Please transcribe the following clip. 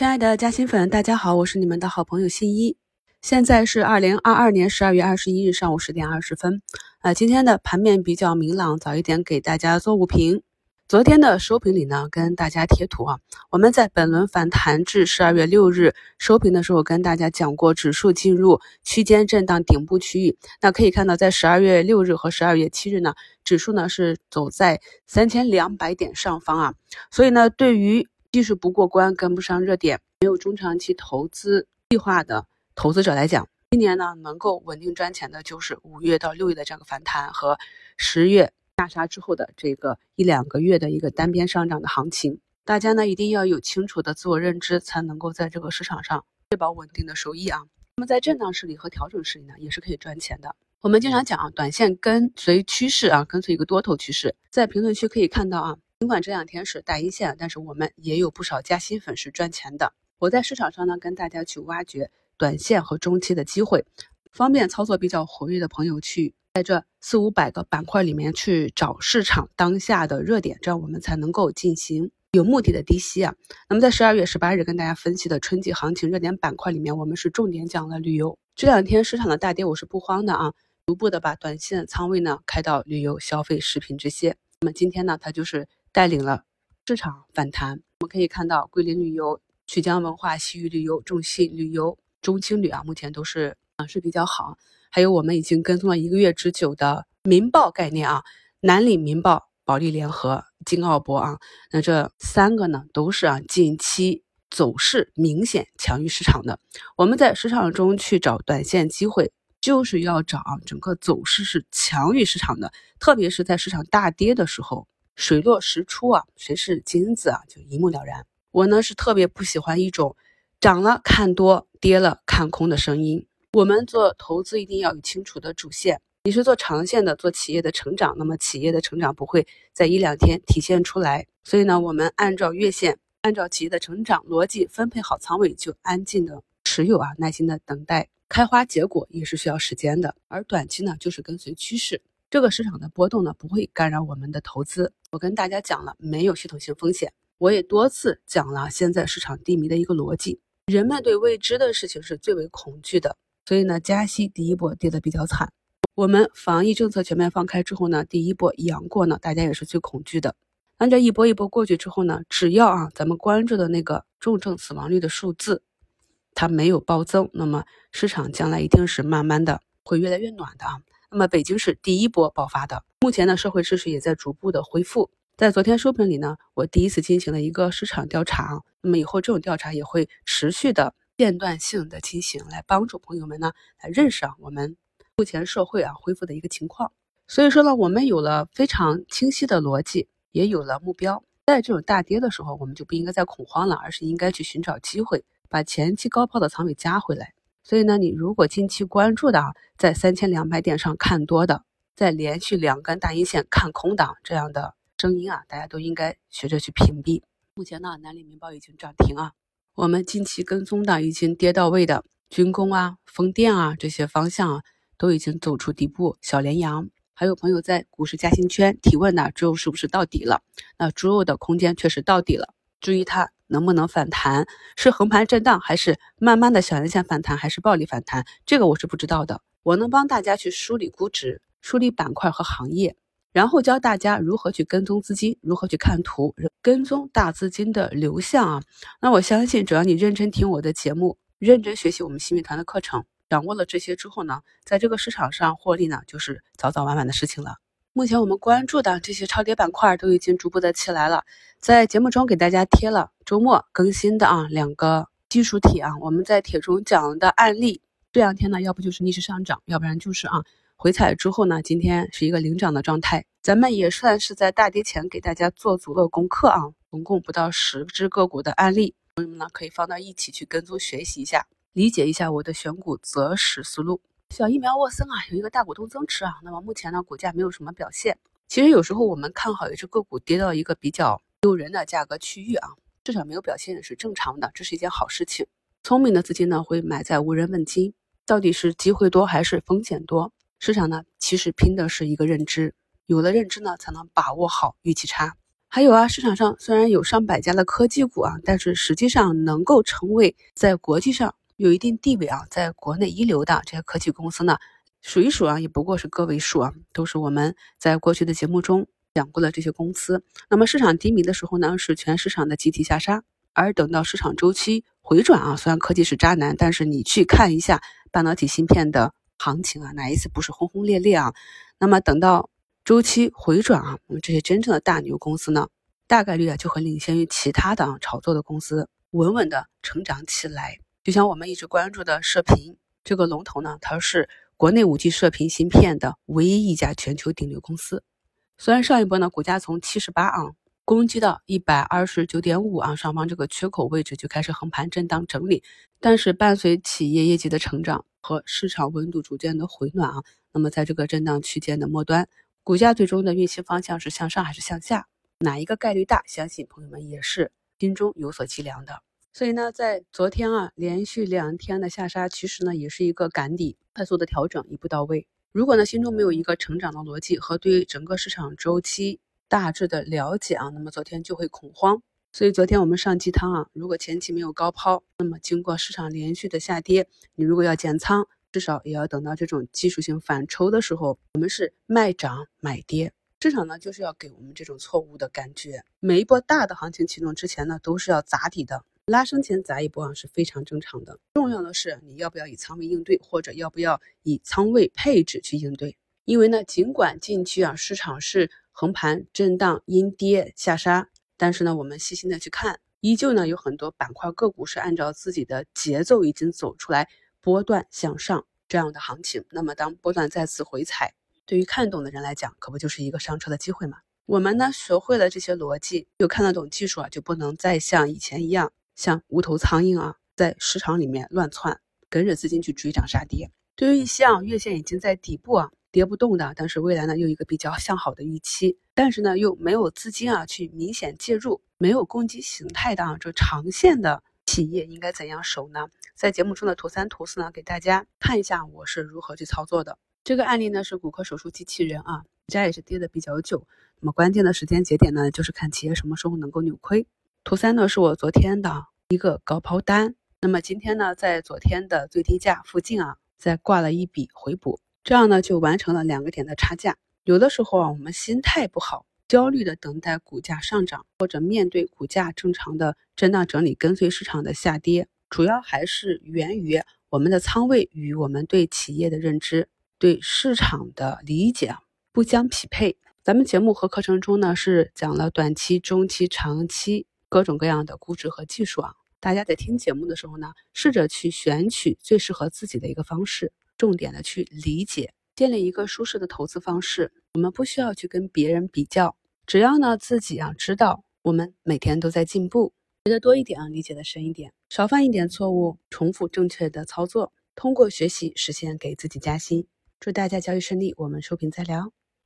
亲爱的嘉兴粉，大家好，我是你们的好朋友新一。现在是二零二二年十二月二十一日上午十点二十分。呃，今天的盘面比较明朗，早一点给大家做午评。昨天的收评里呢，跟大家贴图啊。我们在本轮反弹至十二月六日收评的时候，跟大家讲过，指数进入区间震荡顶部区域。那可以看到，在十二月六日和十二月七日呢，指数呢是走在三千两百点上方啊。所以呢，对于技术不过关、跟不上热点、没有中长期投资计划的投资者来讲，今年呢能够稳定赚钱的，就是五月到六月的这样个反弹和十月下杀之后的这个一两个月的一个单边上涨的行情。大家呢一定要有清楚的自我认知，才能够在这个市场上确保稳定的收益啊。那么在震荡市里和调整市里呢，也是可以赚钱的。我们经常讲啊，短线跟随趋势啊，跟随一个多头趋势。在评论区可以看到啊。尽管这两天是大阴线，但是我们也有不少加薪粉是赚钱的。我在市场上呢，跟大家去挖掘短线和中期的机会，方便操作比较活跃的朋友去在这四五百个板块里面去找市场当下的热点，这样我们才能够进行有目的的低吸啊。那么在十二月十八日跟大家分析的春季行情热点板块里面，我们是重点讲了旅游。这两天市场的大跌，我是不慌的啊，逐步的把短线仓位呢开到旅游、消费、食品这些。那么今天呢，它就是。带领了市场反弹，我们可以看到桂林旅游、曲江文化、西域旅游、中信旅游、中青旅啊，目前都是啊是比较好。还有我们已经跟踪了一个月之久的民报概念啊，南岭民报、保利联合、金奥博啊，那这三个呢都是啊近期走势明显强于市场的。我们在市场中去找短线机会，就是要找整个走势是强于市场的，特别是在市场大跌的时候。水落石出啊，谁是金子啊，就一目了然。我呢是特别不喜欢一种涨了看多，跌了看空的声音。我们做投资一定要有清楚的主线。你是做长线的，做企业的成长，那么企业的成长不会在一两天体现出来。所以呢，我们按照月线，按照企业的成长逻辑分配好仓位，就安静的持有啊，耐心的等待开花结果，也是需要时间的。而短期呢，就是跟随趋势。这个市场的波动呢，不会干扰我们的投资。我跟大家讲了，没有系统性风险。我也多次讲了，现在市场低迷的一个逻辑，人们对未知的事情是最为恐惧的。所以呢，加息第一波跌的比较惨。我们防疫政策全面放开之后呢，第一波阳过呢，大家也是最恐惧的。那这一波一波过去之后呢，只要啊，咱们关注的那个重症死亡率的数字，它没有暴增，那么市场将来一定是慢慢的会越来越暖的啊。那么北京是第一波爆发的，目前呢社会秩序也在逐步的恢复。在昨天收评里呢，我第一次进行了一个市场调查，那么以后这种调查也会持续的间断性的进行，来帮助朋友们呢来认识啊我们目前社会啊恢复的一个情况。所以说呢，我们有了非常清晰的逻辑，也有了目标，在这种大跌的时候，我们就不应该再恐慌了，而是应该去寻找机会，把前期高抛的仓位加回来。所以呢，你如果近期关注的啊，在三千两百点上看多的，在连续两根大阴线看空的这样的声音啊，大家都应该学着去屏蔽。目前呢，南岭民报已经涨停啊，我们近期跟踪的已经跌到位的军工啊、风电啊这些方向啊，都已经走出底部小连阳。还有朋友在股市嘉兴圈提问呢，猪肉是不是到底了？那猪肉的空间确实到底了，注意它。能不能反弹？是横盘震荡，还是慢慢的小阳线反弹，还是暴力反弹？这个我是不知道的。我能帮大家去梳理估值、梳理板块和行业，然后教大家如何去跟踪资金，如何去看图，跟踪大资金的流向啊。那我相信，只要你认真听我的节目，认真学习我们新米团的课程，掌握了这些之后呢，在这个市场上获利呢，就是早早晚晚的事情了。目前我们关注的这些超跌板块都已经逐步的起来了，在节目中给大家贴了周末更新的啊两个技术帖啊，我们在帖中讲的案例，这两天呢要不就是逆势上涨，要不然就是啊回踩之后呢，今天是一个领涨的状态，咱们也算是在大跌前给大家做足了功课啊，总共不到十只个股的案例，朋友们呢可以放到一起去跟踪学习一下，理解一下我的选股择时思路。小疫苗沃森啊，有一个大股东增持啊，那么目前呢，股价没有什么表现。其实有时候我们看好一只个股跌到一个比较诱人的价格区域啊，市场没有表现也是正常的，这是一件好事情。聪明的资金呢，会买在无人问津，到底是机会多还是风险多？市场呢，其实拼的是一个认知，有了认知呢，才能把握好预期差。还有啊，市场上虽然有上百家的科技股啊，但是实际上能够成为在国际上有一定地位啊，在国内一流的这些科技公司呢，数一数啊，也不过是个位数啊，都是我们在过去的节目中讲过的这些公司。那么市场低迷的时候呢，是全市场的集体下杀，而等到市场周期回转啊，虽然科技是渣男，但是你去看一下半导体芯片的行情啊，哪一次不是轰轰烈烈啊？那么等到周期回转啊，我们这些真正的大牛公司呢，大概率啊就会领先于其他的啊炒作的公司，稳稳的成长起来。就像我们一直关注的射频这个龙头呢，它是国内五 G 射频芯片的唯一一家全球顶流公司。虽然上一波呢股价从七十八啊攻击到一百二十九点五啊上方这个缺口位置就开始横盘震荡整理，但是伴随企业业绩的成长和市场温度逐渐的回暖啊，那么在这个震荡区间的末端，股价最终的运行方向是向上还是向下？哪一个概率大？相信朋友们也是心中有所计量的。所以呢，在昨天啊，连续两天的下杀，其实呢，也是一个赶底，快速的调整，一步到位。如果呢，心中没有一个成长的逻辑和对整个市场周期大致的了解啊，那么昨天就会恐慌。所以昨天我们上鸡汤啊，如果前期没有高抛，那么经过市场连续的下跌，你如果要减仓，至少也要等到这种技术性反抽的时候，我们是卖涨买跌。市场呢，就是要给我们这种错误的感觉。每一波大的行情启动之前呢，都是要砸底的。拉升前砸一波啊是非常正常的，重要的是你要不要以仓位应对，或者要不要以仓位配置去应对。因为呢，尽管近期啊市场是横盘震荡阴跌下杀，但是呢，我们细心的去看，依旧呢有很多板块个股是按照自己的节奏已经走出来波段向上这样的行情。那么当波段再次回踩，对于看懂的人来讲，可不就是一个上车的机会吗？我们呢学会了这些逻辑，又看得懂技术啊，就不能再像以前一样。像无头苍蝇啊，在市场里面乱窜，跟着资金去追涨杀跌。对于一些啊月线已经在底部啊跌不动的，但是未来呢又一个比较向好的预期，但是呢又没有资金啊去明显介入，没有攻击形态的啊这长线的企业应该怎样守呢？在节目中的图三图四呢，给大家看一下我是如何去操作的。这个案例呢是骨科手术机器人啊，股价也是跌的比较久，那么关键的时间节点呢，就是看企业什么时候能够扭亏。图三呢是我昨天的。一个高抛单，那么今天呢，在昨天的最低价附近啊，再挂了一笔回补，这样呢就完成了两个点的差价。有的时候啊，我们心态不好，焦虑的等待股价上涨，或者面对股价正常的震荡整理，跟随市场的下跌，主要还是源于我们的仓位与我们对企业的认知、对市场的理解不相匹配。咱们节目和课程中呢，是讲了短期、中期、长期各种各样的估值和技术啊。大家在听节目的时候呢，试着去选取最适合自己的一个方式，重点的去理解，建立一个舒适的投资方式。我们不需要去跟别人比较，只要呢自己啊知道我们每天都在进步，学的多一点啊，理解的深一点，少犯一点错误，重复正确的操作，通过学习实现给自己加薪。祝大家交易顺利，我们收评再聊。